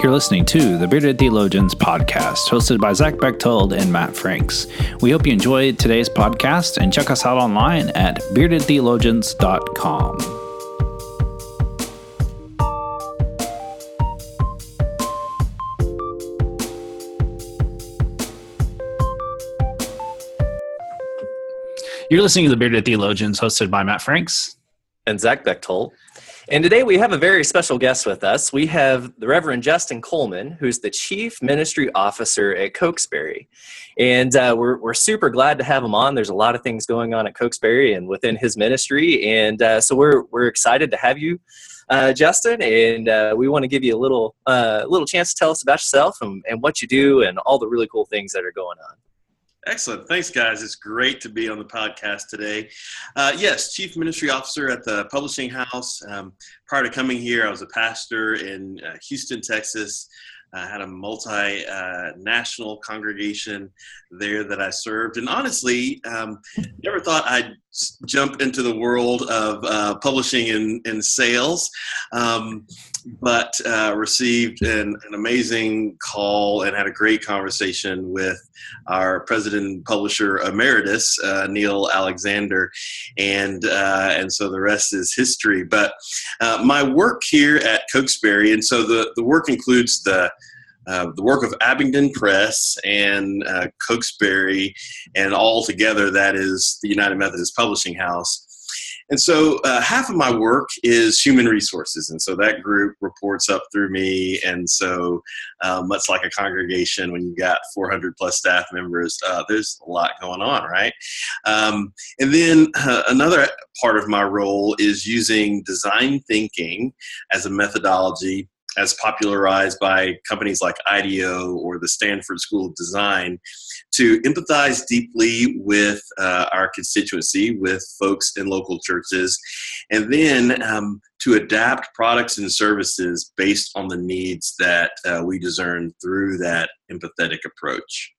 You're listening to the Bearded Theologians podcast, hosted by Zach Bechtold and Matt Franks. We hope you enjoyed today's podcast and check us out online at beardedtheologians.com. You're listening to the Bearded Theologians, hosted by Matt Franks and Zach Bechtold. And today we have a very special guest with us. We have the Reverend Justin Coleman, who's the Chief Ministry Officer at Cokesbury. And uh, we're, we're super glad to have him on. There's a lot of things going on at Cokesbury and within his ministry. And uh, so we're, we're excited to have you, uh, Justin. And uh, we want to give you a little, uh, little chance to tell us about yourself and, and what you do and all the really cool things that are going on. Excellent. Thanks, guys. It's great to be on the podcast today. Uh, yes, Chief Ministry Officer at the Publishing House. Um, prior to coming here, I was a pastor in uh, Houston, Texas. I had a multinational uh, congregation there that I served, and honestly, um, never thought I'd jump into the world of uh, publishing and, and sales, um, but uh, received an, an, amazing call and had a great conversation with our president and publisher emeritus, uh, Neil Alexander, and uh, and so the rest is history. But uh, my work here at Cokesbury, and so the the work includes the uh, the work of Abingdon Press and uh, Cokesbury, and all together that is the United Methodist Publishing House. And so uh, half of my work is human resources. And so that group reports up through me. And so, uh, much like a congregation, when you've got 400 plus staff members, uh, there's a lot going on, right? Um, and then uh, another part of my role is using design thinking as a methodology as popularized by companies like IDEO or the Stanford School of Design, to empathize deeply with uh, our constituency, with folks in local churches, and then um, to adapt products and services based on the needs that uh, we discern through that empathetic approach.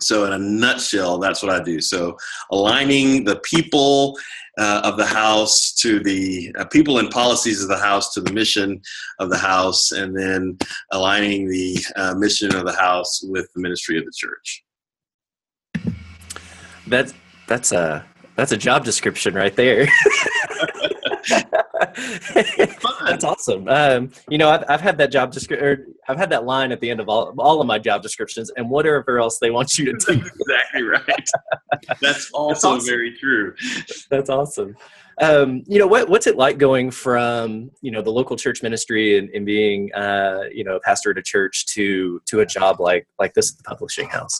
So, in a nutshell, that's what I do. So, aligning the people uh, of the house to the uh, people and policies of the house to the mission of the house, and then aligning the uh, mission of the house with the ministry of the church. That's that's a that's a job description right there. That's awesome. Um, you know, I've, I've had that job description. I've had that line at the end of all, all of my job descriptions, and whatever else they want you to do. exactly right. That's also That's awesome. very true. That's awesome. Um, you know, what, what's it like going from you know the local church ministry and, and being uh, you know a pastor at a church to to a job like like this at the publishing house?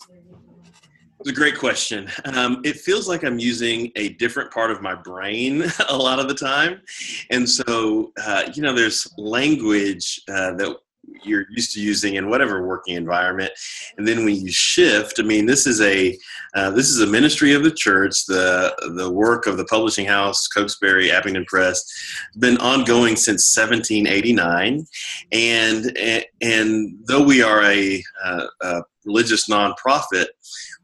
It's a great question. Um, it feels like I'm using a different part of my brain a lot of the time. And so, uh, you know, there's language uh, that you're used to using in whatever working environment. And then when you shift i mean this is a uh, this is a ministry of the church. The the work of the publishing house cokesbury abingdon press been ongoing since 1789 and and though we are a, uh, a religious nonprofit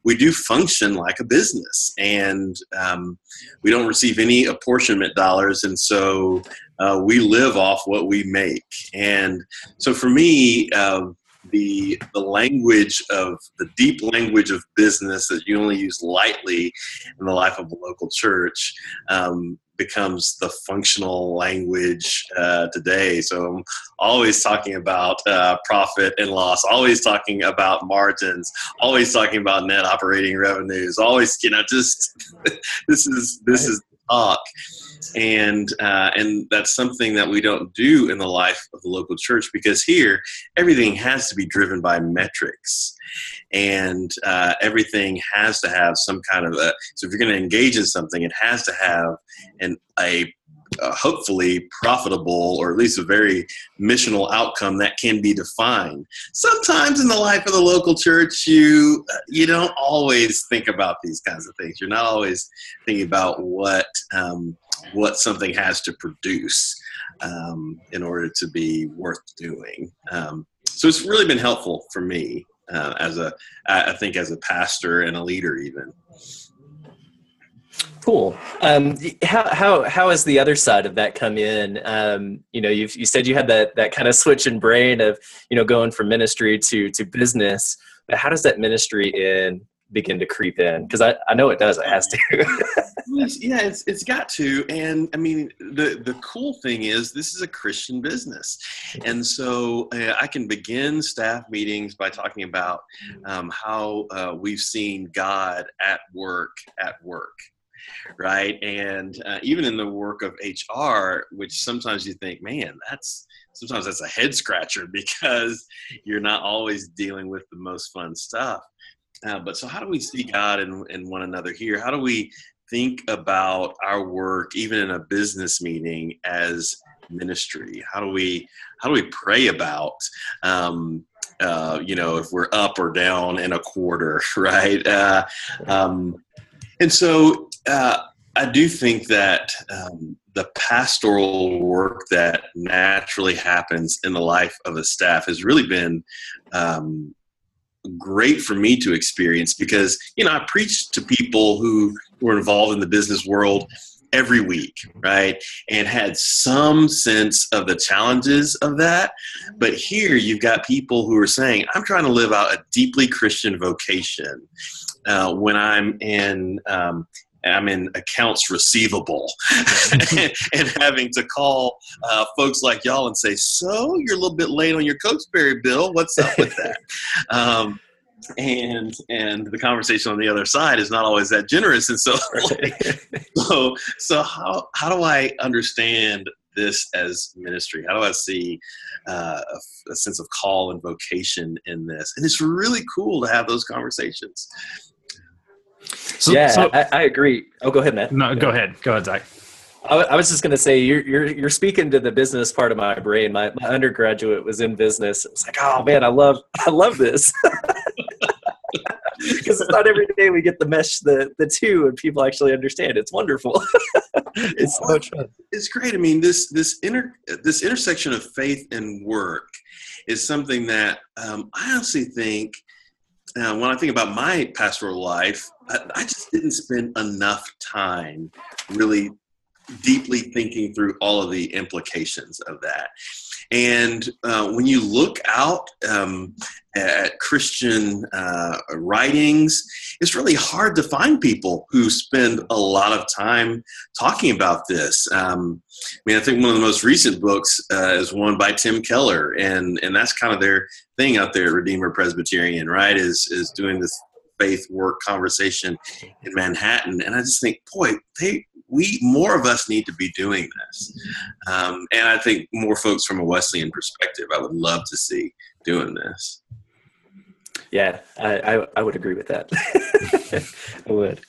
we do function like a business. And um, we don't receive any apportionment dollars. And so uh, we live off what we make. And so for me uh, the the language of the deep language of business that you only use lightly in the life of a local church um, becomes the functional language uh, today. So I'm always talking about uh, profit and loss, always talking about margins, always talking about net operating revenues, always you know just this is this is talk and uh, and that's something that we don't do in the life of the local church because here everything has to be driven by metrics and uh, everything has to have some kind of a so if you're going to engage in something it has to have an a uh, hopefully profitable or at least a very missional outcome that can be defined. Sometimes in the life of the local church you you don't always think about these kinds of things. You're not always thinking about what um, what something has to produce um, in order to be worth doing. Um, so it's really been helpful for me uh, as a i think as a pastor and a leader even Cool. Um, how how how has the other side of that come in? Um, you know, you you said you had that that kind of switch in brain of you know going from ministry to to business. But how does that ministry in begin to creep in? Because I, I know it does. It has to. yeah, it's it's got to. And I mean, the the cool thing is this is a Christian business, and so uh, I can begin staff meetings by talking about um, how uh, we've seen God at work at work right? And uh, even in the work of HR, which sometimes you think, man, that's sometimes that's a head scratcher because you're not always dealing with the most fun stuff. Uh, but so, how do we see God in, in one another here? How do we think about our work, even in a business meeting, as ministry? How do we how do we pray about um, uh, you know if we're up or down in a quarter, right? Uh, um, and so uh, I do think that um, the pastoral work that naturally happens in the life of a staff has really been um, great for me to experience because you know I preach to people who were involved in the business world every week, right? And had some sense of the challenges of that. But here you've got people who are saying, I'm trying to live out a deeply Christian vocation. Uh, when I'm in um, I'm in accounts receivable and, and, having to call uh, folks like y'all and say, So you're a little bit late on your Cokesbury bill. What's up with that? um, and and the conversation on the other side is not always that generous. And so so so how how do i understand this as ministry? How do i see uh, a, a, sense of call and vocation in this? And it's really cool to have those conversations so, yeah, so, I, I, agree. Oh, go ahead, Matt. No, go ahead. Go ahead, Zach. I, I was just going to say you're, you're you're speaking to the business part of my brain. My, my undergraduate was in business. It was like, oh man, I love I love this because it's not every day we get the mesh the the two and people actually understand. It's wonderful. it's so much fun. It's great. I mean, this this inter this intersection of faith and work is something that um, I honestly think uh, when I think about my pastoral life, I, I, just didn't spend enough time really deeply thinking through all of the implications of that. And uh, when you look out um, at Christian uh, writings, it's really hard to find people who spend a lot of time talking about this. Um, I mean, I think one of the most recent books uh, is one by Tim Keller, and and that's kind of their thing out there, at Redeemer Presbyterian, right? Is is doing this faith work conversation in Manhattan, and I just think, boy, they we more of us need to be doing this, um, and I think more folks from a Wesleyan perspective, I would love to see doing this. Yeah, I, I, I would agree with that. I would.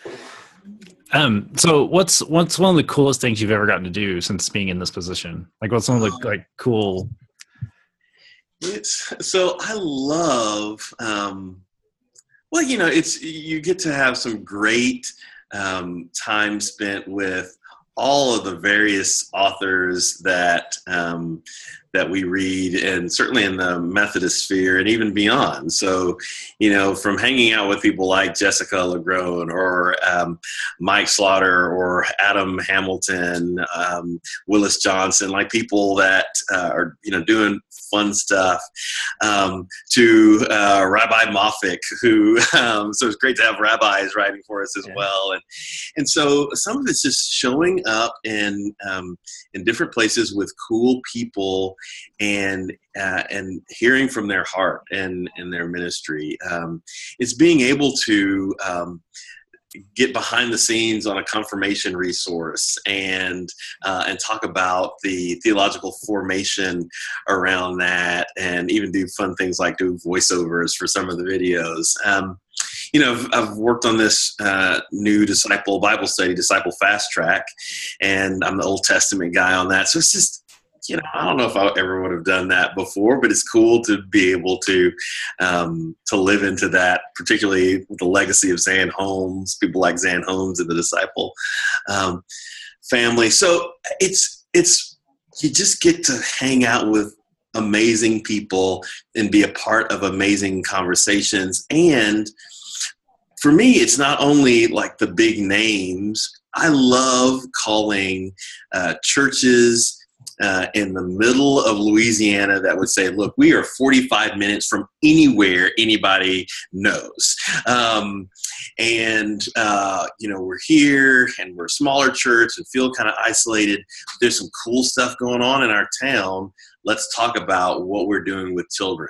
Um, so what's what's one of the coolest things you've ever gotten to do since being in this position? Like what's one of the like cool it's so I love um well, you know, it's you get to have some great um, time spent with all of the various authors that um, that we read, and certainly in the Methodist sphere and even beyond. So, you know, from hanging out with people like Jessica LaGrone or um, Mike Slaughter or Adam Hamilton, um, Willis Johnson, like people that uh, are you know doing fun stuff, um, to uh, Rabbi Moffic, who um, so it's great to have rabbis writing for us as yeah. well, and and so some of it's just showing up in um, in different places with cool people and uh, and hearing from their heart and and their ministry. Um, it's being able to um, get behind the scenes on a confirmation resource and uh, and talk about the theological formation around that and even do fun things like do voiceovers for some of the videos um, you know I've, I've, worked on this uh, new disciple bible study disciple fast track and i'm the old testament guy on that so it's just you know, I don't know if I ever would have done that before, but it's cool to be able to um, to live into that, particularly with the legacy of Zan Holmes, people like Zan Holmes and the Disciple um, family. So it's it's you just get to hang out with amazing people and be a part of amazing conversations and for me, it's not only like the big names. I love calling uh, churches uh, in the middle of Louisiana that would say, look, we are 45 minutes from anywhere anybody knows. Um, and, uh, you know, we're here and we're a smaller church and feel kind of isolated. There's some cool stuff going on in our town. Let's talk about what we're doing with children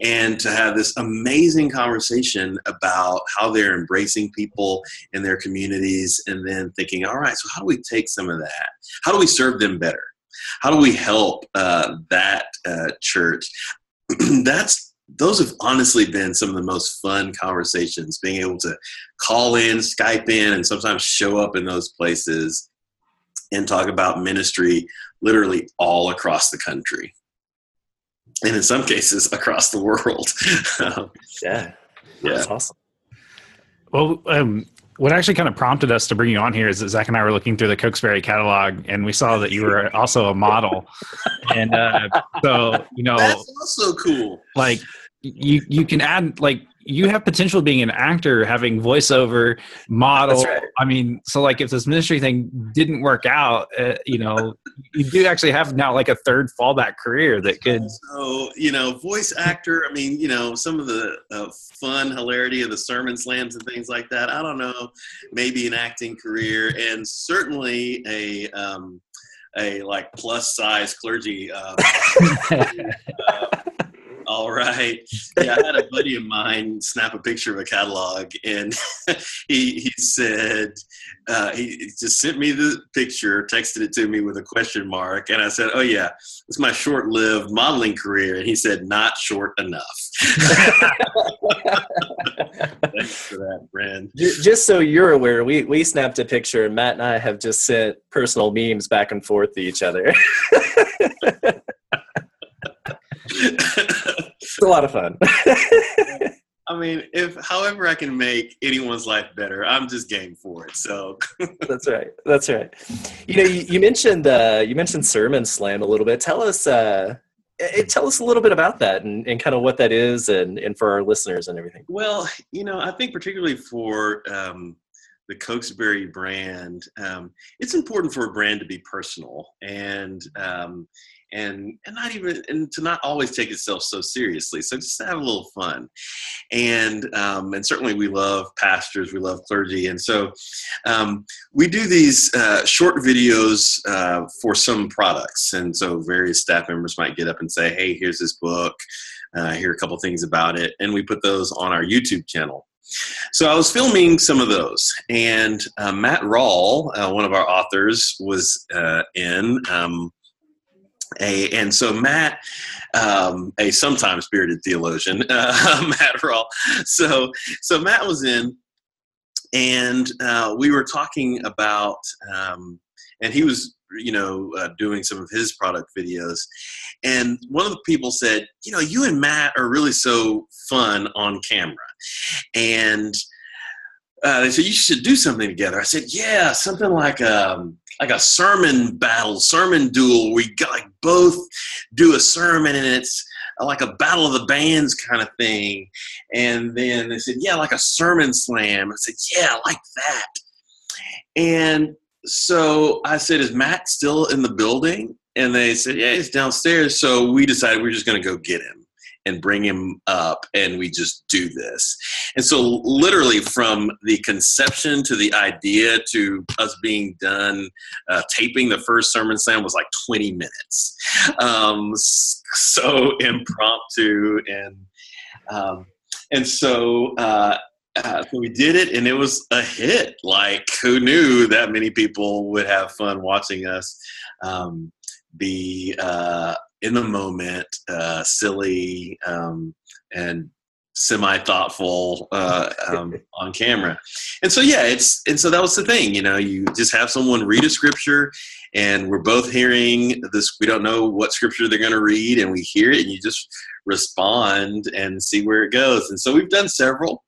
and to have this amazing conversation about how they're embracing people in their communities and then thinking all right so how do we take some of that how do we serve them better how do we help uh, that uh, church? That's those have honestly been some of the most fun conversations. Being able to call in, Skype in, and sometimes show up in those places and talk about ministry literally all across the country and in some cases across the world. yeah, yeah, that's awesome. Well, um, what actually kind of prompted us to bring you on here is that Zach and I were looking through the Cokesbury catalog, and we saw that you were also a model, and uh, so you know that's also cool. Like you, you can add like you have potential being an actor, having voiceover, model. Right. I mean, so like if this ministry thing didn't work out, uh, you know, you do actually have now like a third fallback career that could. So you know, voice actor. I mean, you know, some of the uh, fun hilarity of the sermon slams and things like that. I don't know, maybe an acting career, and certainly a. Um, a like plus size clergy uh, uh, all right. Yeah, I had a buddy of mine snap a picture of a catalog, and he he said uh, he just sent me the picture, texted it to me with a question mark, and I said, "Oh yeah, it's my short-lived modeling career," and he said, "Not short enough." Thanks for that, Brand. Just so you're aware, we we snapped a picture, and Matt and I have just sent personal memes back and forth to each other it's a lot of fun. I mean, if however I can make anyone's life better, I'm just game for it. So that's right. That's right. You know, you, you mentioned uh, you mentioned Sermon Slam a little bit. Tell us, uh, it, tell us a little bit about that and, and kind of what that is, and and for our listeners and everything. Well, you know, I think particularly for um, the Cokesbury brand, um, it's important for a brand to be personal and um, and and not even and to not always take itself so seriously. So just have a little fun, and um, and certainly we love pastors, we love clergy, and so um, we do these uh, short videos uh, for some products, and so various staff members might get up and say, "Hey, here's this book. Uh, here are a couple things about it," and we put those on our YouTube channel. So I was filming some of those, and uh, Matt Rawle, uh, one of our authors, was uh, in. Um, a, and so Matt, um, a sometimes bearded theologian, uh, Matt Rawle. So, so Matt was in, and uh, we were talking about, um, and he was, you know, uh, doing some of his product videos, and one of the people said, you know, you and Matt are really so fun on camera, and uh, they said you should do something together. I said, yeah, something like um, like a sermon battle, sermon duel. We got like both do a sermon, and it's like a battle of the bands kind of thing. And then they said, yeah, like a sermon slam. I said, yeah, like that. And so I said, is Matt still in the building? And they said, yeah, he's downstairs. So we decided we are just going to go get him and bring him up and we just do this. And so, literally, from the conception to the idea to us being done uh, taping the first Sermon Slam was like 20 minutes. Um, so impromptu and um, and so uh, uh, we did it and it was a hit like who knew that many people would have fun watching us um, be uh, in the moment, uh, silly, um, and semi thoughtful uh, um, on camera. And so, yeah, it's and so that was the thing. You know, you just have someone read a scripture, and we're both hearing this. We don't know what scripture they're going to read, and we hear it, and you just respond and see where it goes. And so we've done several.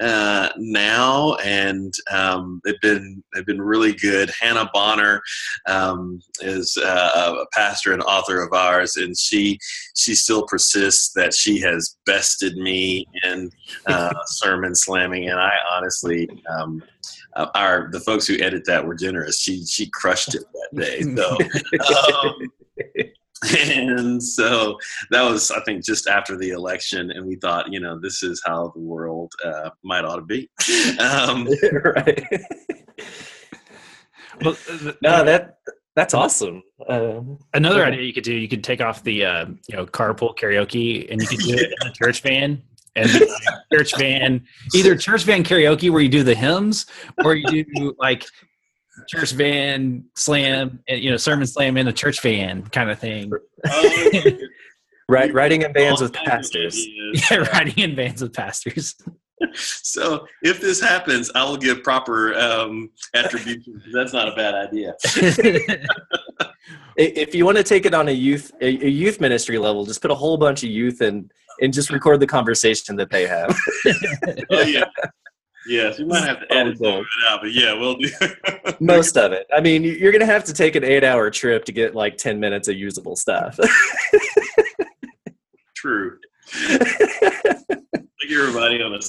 Uh, now, and um, they've been they've been really good. Hannah Bonner um, is uh, a pastor and author of ours, and she she still persists that she has bested me in uh, sermon slamming, and I honestly. Um, uh, our the folks who edit that were generous. She she crushed it that day. So, um, and so that was i think just after the election and we thought you know this is how the world uh, might ought to be. Um, right. Well no that that's awesome. Um, another idea you could do you could take off the uh, you know carpool karaoke and you could do it in a church van and church van either church van karaoke where you do the hymns or you do like church van slam, you know, sermon slam in a church van kind of thing. right, riding in bands with pastors. Yeah, riding in bands with pastors. So if this happens, I will give proper um, attribution. That's not a bad idea. if you want to take it on a youth a, youth ministry level, just put a whole bunch of youth and and just record the conversation that they have. oh yeah, Yes, you might have to edit it out, but yeah, we'll do most of it. I mean, you're going to have to take an eight-hour trip to get like ten minutes of usable stuff. True. like everybody on a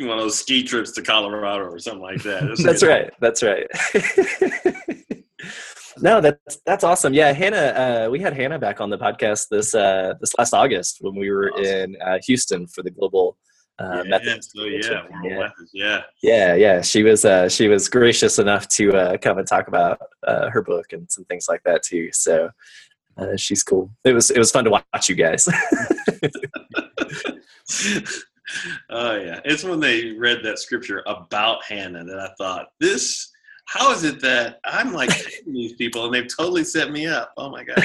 one of those ski trips to Colorado or something like that. That's, that's right. That's right. no, that's that's awesome. Yeah, Hannah. Uh, we had Hannah back on the podcast this uh, this last August when we were awesome. in uh, Houston for the global uh, yeah, So yeah, yeah. yeah, yeah, yeah. She was uh, she was gracious enough to uh, come and talk about uh, her book and some things like that too. So uh, she's cool. It was it was fun to watch you guys. oh yeah, it's when they read that scripture about Hannah that I thought this. How is it that I'm like these people and they've totally set me up? Oh my god.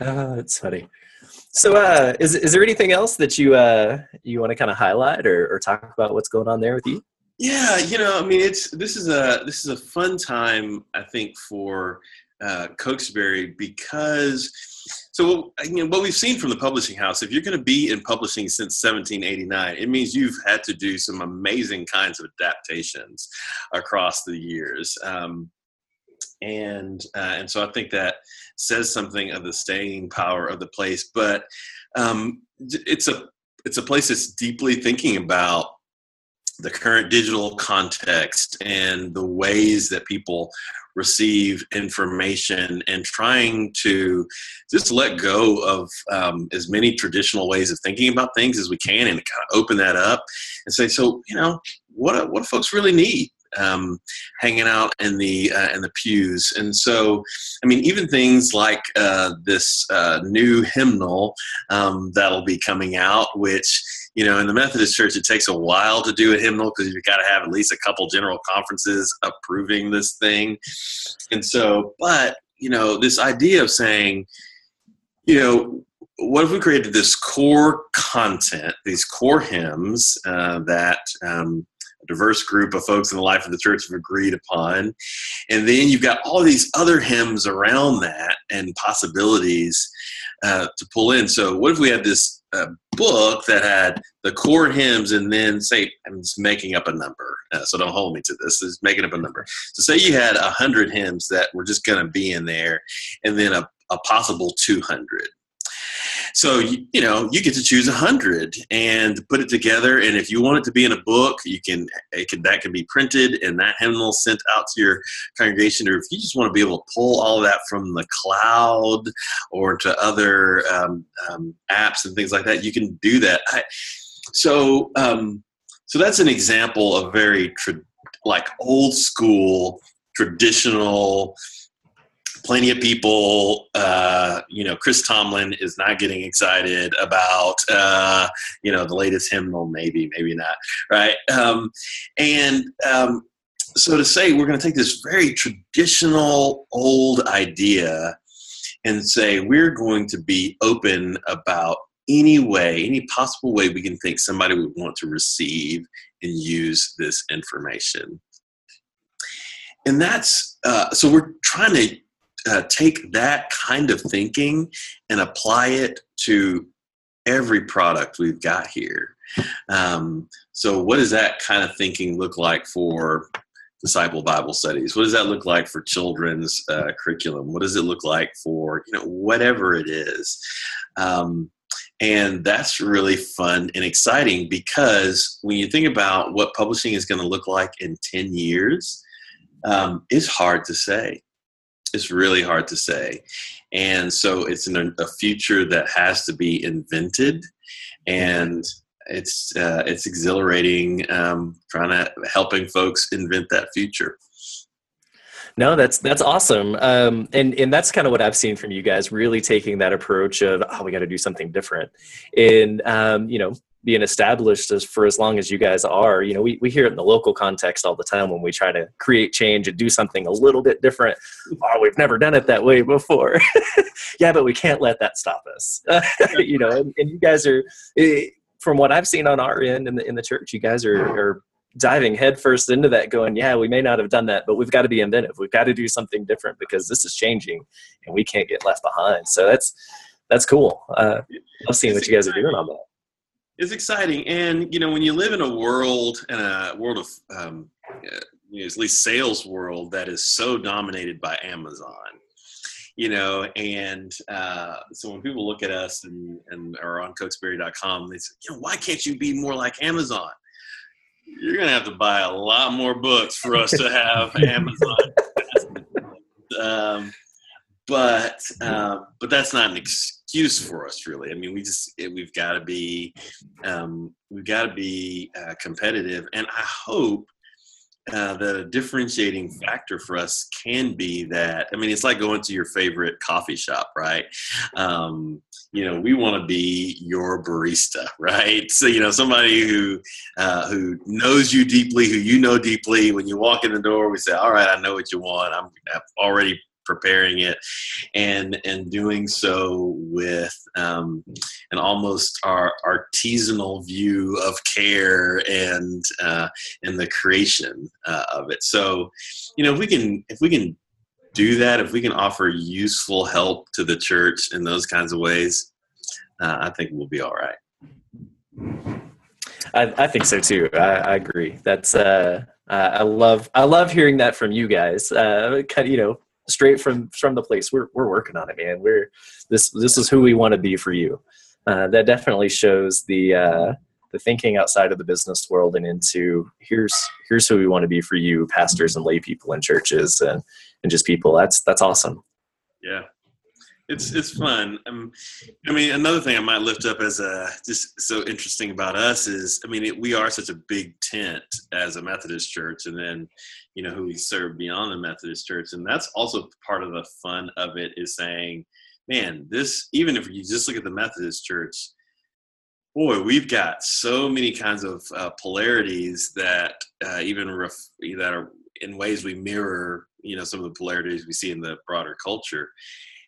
oh, it's funny. So, uh, is is there anything else that you uh, you want to kind of highlight or, or talk about what's going on there with you? Yeah, you know, I mean, it's this is a this is a fun time I think for uh, Cokesbury because so you know, what we've seen from the publishing house, if you're going to be in publishing since 1789, it means you've had to do some amazing kinds of adaptations across the years. Um, and uh, and so I think that says something of the staying power of the place. But um, it's a it's a place that's deeply thinking about the current digital context and the ways that people receive information and trying to just let go of um, as many traditional ways of thinking about things as we can and kind of open that up and say so you know what what do folks really need um, hanging out in the uh, in the pews. And so, I mean, even things like uh, this uh, new hymnal um, that'll be coming out, which you know, in the Methodist Church, it takes a while to do a hymnal because you've got to have at least a couple general conferences approving this thing. And so, but you know, this idea of saying, you know, what if we created this core content, these core hymns uh, that um, diverse group of folks in the life of the church have agreed upon. And then you've got all these other hymns around that and possibilities uh, to pull in. So, what if we had this uh, book that had the core hymns and then say, I'm just making up a number, uh, so don't hold me to this, is making up a number. So, say you had a hundred hymns that were just going to be in there, and then a, a possible 200 so you, you know you get to choose a hundred and put it together. And if you want it to be in a book, you can it can that can be printed and that hymnal sent out to your congregation. Or if you just want to be able to pull all that from the cloud or to other um, um, apps and things like that, you can do that. I, so um, so that's an example of very tra- like old school traditional plenty of people, uh, you know, Chris Tomlin is not getting excited about, uh, you know, the latest hymnal, maybe, maybe not, right? Um, and um, so to say, we're going to take this very traditional old idea and say we're going to be open about any way, any possible way we can think somebody would want to receive and use this information. And that's uh, so we're trying to uh, take that kind of thinking and apply it to every product we've got here. Um, so, what does that kind of thinking look like for disciple Bible studies? What does that look like for children's uh, curriculum? What does it look like for you know whatever it is? Um, and that's really fun and exciting because when you think about what publishing is going to look like in 10 years, um, it's hard to say. It's really hard to say. And so it's an, a future that has to be invented. And it's uh, it's exhilarating um, trying to helping folks invent that future. No, that's that's awesome, um, and and that's kind of what I've seen from you guys, really taking that approach of oh, we got to do something different, and um, you know, being established as for as long as you guys are. You know, we we hear it in the local context all the time when we try to create change and do something a little bit different. Oh, we've never done it that way before. yeah, but we can't let that stop us. you know, and, and you guys are. Eh, from what I've seen on our end in the in the church, you guys are, are diving headfirst into that, going, yeah, we may not have done that, but we've got to be inventive. We've got to do something different because this is changing, and we can't get left behind. So that's that's cool. Uh, love seeing what you guys are doing on that. It's exciting, and you know, when you live in a world, in a world of um, you know, at least sales world that is so dominated by Amazon, you know, and uh, so when people look at us and, and are on Cokesbury.com, they say, you know, why can't you be more like Amazon? You're going to have to buy a lot more books for us to have Amazon. um, but um, but that's not an excuse for us, really. I mean, we just it, we've got to be um, we've got to be uh, competitive, and I hope uh, that a differentiating factor for us can be that I mean it's like going to your favorite coffee shop, right? Um, you know, we want to be your barista, right? So you know somebody who uh, who knows you deeply, who you know deeply. When you walk in the door, we say, "All right, I know what you want. I'm, I'm already preparing it and and doing so with um, an almost our artisanal view of care and uh, and the creation uh, of it so you know if we can if we can do that if we can offer useful help to the church in those kinds of ways uh, i think we'll be all right I, I think so too. I, I agree. That's uh, I love I love hearing that from you guys. Uh, kind of, you know, straight from from the place. We're we're working on it, man. We're this this is who we want to be for you. Uh, that definitely shows the uh, the thinking outside of the business world and into here's here's who we want to be for you, pastors and lay people in churches and and just people. That's that's awesome. Yeah, it's it's fun. Um, I mean, another thing I might lift up as a just so interesting about us is, I mean, it, we are such a big tent as a Methodist church, and then you know who we serve beyond the Methodist church, and that's also part of the fun of it is saying, man, this even if you just look at the Methodist church, boy, we've got so many kinds of uh, polarities that uh, even ref, that are in ways we mirror, you know, some of the polarities we see in the broader culture.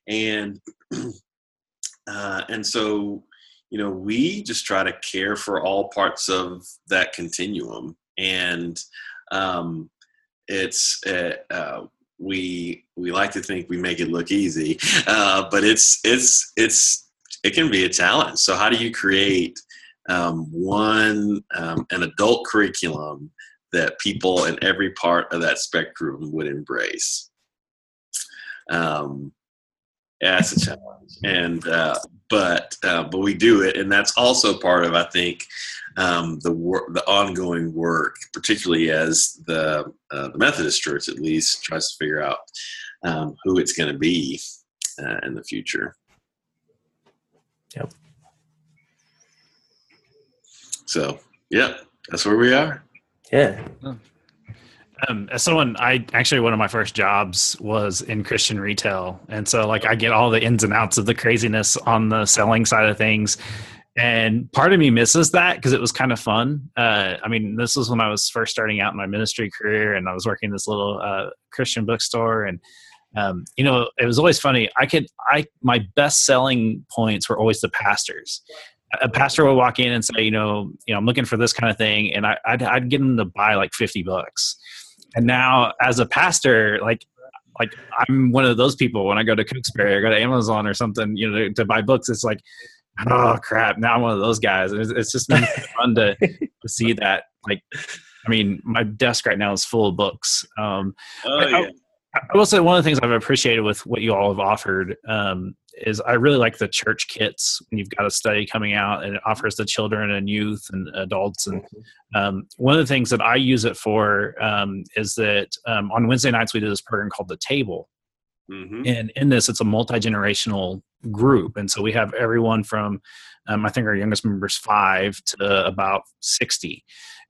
And uh, and so you know we just try to care for all parts of that continuum. And um, it's uh, uh, we we like to think we make it look easy uh, but it's it's it's it can be a challenge. So how do you create um, one um, an adult curriculum that people in every part of that spectrum would embrace um, yeah, it's a challenge, and uh, but uh, but we do it, and that's also part of I think um, the work, the ongoing work, particularly as the uh, the Methodist Church at least tries to figure out um, who it's going to be uh, in the future. Yep. So, yeah, that's where we are. Yeah. Um, as someone, I actually one of my first jobs was in Christian retail, and so like I get all the ins and outs of the craziness on the selling side of things, and part of me misses that because it was kind of fun. Uh, I mean, this was when I was first starting out in my ministry career, and I was working this little uh, Christian bookstore, and um, you know, it was always funny. I could, I my best selling points were always the pastors. A pastor would walk in and say, you know, you know, I'm looking for this kind of thing, and I, I'd, I'd get them to buy like fifty bucks and now as a pastor like like i'm one of those people when i go to cokesbury or go to amazon or something you know to, to buy books it's like oh crap, now I'm one of those guys. It's, it's just been fun to, to see that. Like, I mean, my desk right now is full of books. Um, Oh, I- yeah. I will say one of the things I've appreciated with what you all have offered um, is I really like the church kits when you've got a study coming out and it offers the children and youth and adults. And um, one of the things that I use it for um, is that um, on Wednesday nights we do this program called The Table, Mhm. and in this it's a multi-generational group and so we have everyone from um, i think our youngest member is five to about 60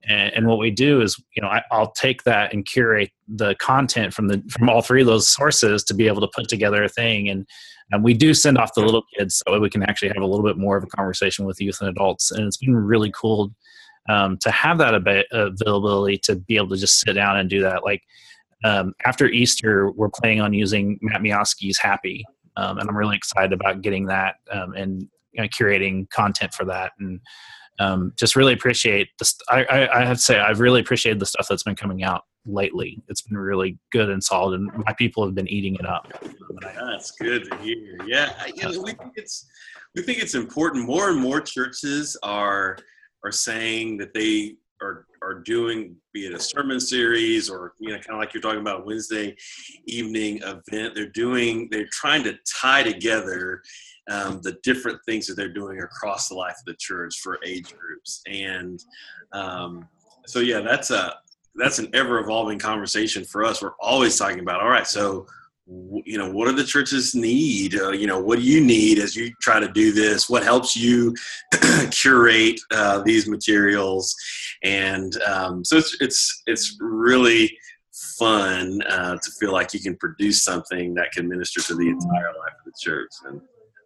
and, and what we do is you know I, i'll take that and curate the content from the from all three of those sources to be able to put together a thing. And and we do send off the little kids so we can actually have a little bit more of a conversation with youth and adults. And it's been really cool um, to have that ab- availability to be able to just sit down and do that. Like um, after Easter, we're planning on using Matt Miofsky's Happy, um, and I'm really excited about getting that um, and you know, curating content for that, and um, just really appreciate the. St- I, I, I have to say, I've really appreciated the stuff that's been coming out lately. It's been really good and solid, and my people have been eating it up. That's good to hear. Yeah, you know, we think it's we think it's important. More and more churches are are saying that they are are doing, be it a sermon series or you know, kind of like you're talking about Wednesday evening event. They're doing, they're trying to tie together um, the different things that they're doing across the life of the church for age groups, and um, so yeah, that's a that's an ever evolving conversation for us. We're always talking about, all right, so you know what do the churches need? Uh, you know what do you need as you try to do this? What helps you curate uh, these materials? And um, so it's it's it's really fun uh, to feel like you can produce something that can minister to the entire life of the church. And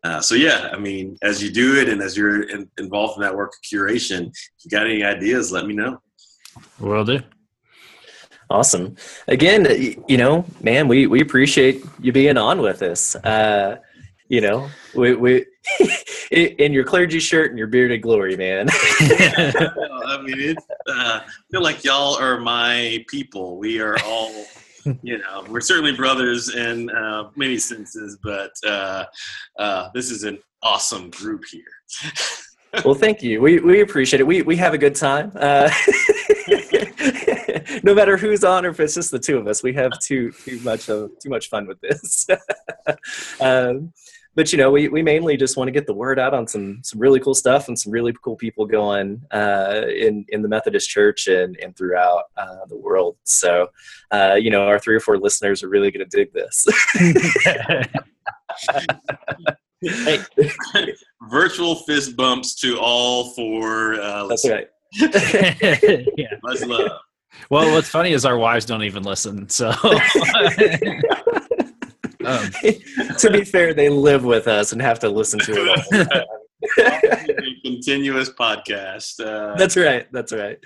uh, so yeah i mean as you do it and as you're in, involved in that work of curation if you got any ideas let me know Will do. Awesome. Again, you know, man, we, we appreciate you being on with us. Uh, you know, we, we in your clergy shirt and your bearded glory, man. I mean, it's, uh, I feel like y'all are my people. We are all, you know, we're certainly brothers in uh, many senses, but uh, uh, this is an awesome group here. well, thank you. We, we appreciate it. We, we have a good time. Uh, no matter who's on or if it's just the two of us, we have too, too much of, too much fun with this. um, but you know, we, we mainly just want to get the word out on some some really cool stuff and some really cool people going uh, in in the Methodist Church and and throughout uh, the world. So, uh, you know, our three or four listeners are really going to dig this. hey, Virtual fist bumps to all for uh, That's right. yeah. much love. Well, what's funny is our wives don't even listen. So, um, to be fair, they live with us and have to listen to it. all the time. A continuous podcast. Uh, That's right. That's right.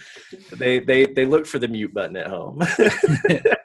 They they they look for the mute button at home.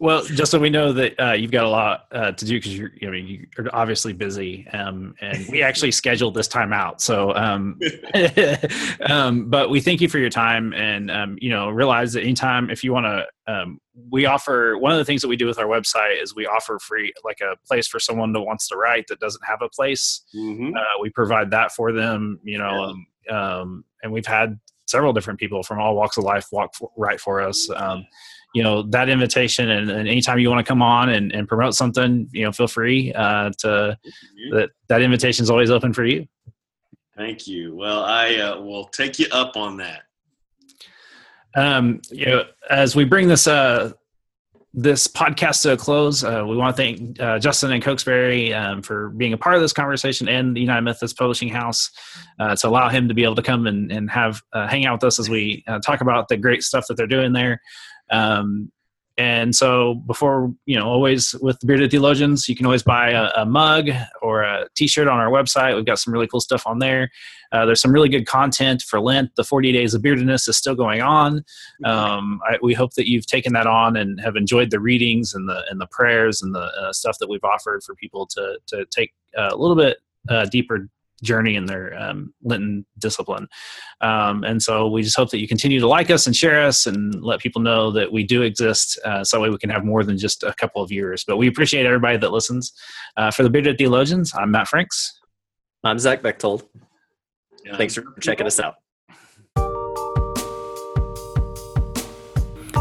well, just so we know that uh, you've got a lot uh, to do because you're, I mean, you're obviously busy, um, and we actually scheduled this time out. So, um, um, but we thank you for your time, and um, you know, realize that anytime if you want to, um, we offer one of the things that we do with our website is we offer free like a place for someone that wants to write that doesn't have a place. mhm. uh, we provide that for them you know um, um, and we've had several different people from all walks of life walk for, write for us um, you know that invitation and, and anytime you want to come on and, and promote something you know feel free uh, to that that invitation is always open for you Thank you. Well, I uh, will take you up on that. um, you know as we bring this uh, this podcast to a close, uh, we want to thank uh, Justin and Cokesbury um, for being a part of this conversation and the United Methodist Publishing House uh, to allow him to be able to come and, and have uh, hang out with us as we uh, talk about the great stuff that they're doing there. Um, and so, before you know, always with the Bearded Theologians, you can always buy a, a mug or a T-shirt on our website. We've got some really cool stuff on there. Uh, there's some really good content for Lent. The 40 Days of Beardedness is still going on. Um, I, we hope that you've taken that on and have enjoyed the readings and the and the prayers and the uh, stuff that we've offered for people to to take uh, a little bit uh, deeper journey in their um, Lenten discipline. Um, and so we just hope that you continue to like us and share us and let people know that we do exist. Uh, so that way we can have more than just a couple of viewers. But we appreciate everybody that listens. Uh, for the Bearded Theologians, I'm Matt Franks. I'm Zach Bechtold. Thanks for checking us out.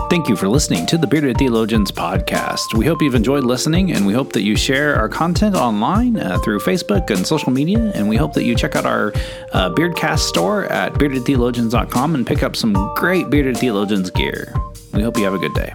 Thank you for listening to the Bearded Theologians podcast. We hope you've enjoyed listening, and we hope that you share our content online uh, through Facebook and social media. And we hope that you check out our uh, Beardcast store at beardedtheologians.com and pick up some great Bearded Theologians gear. We hope you have a good day.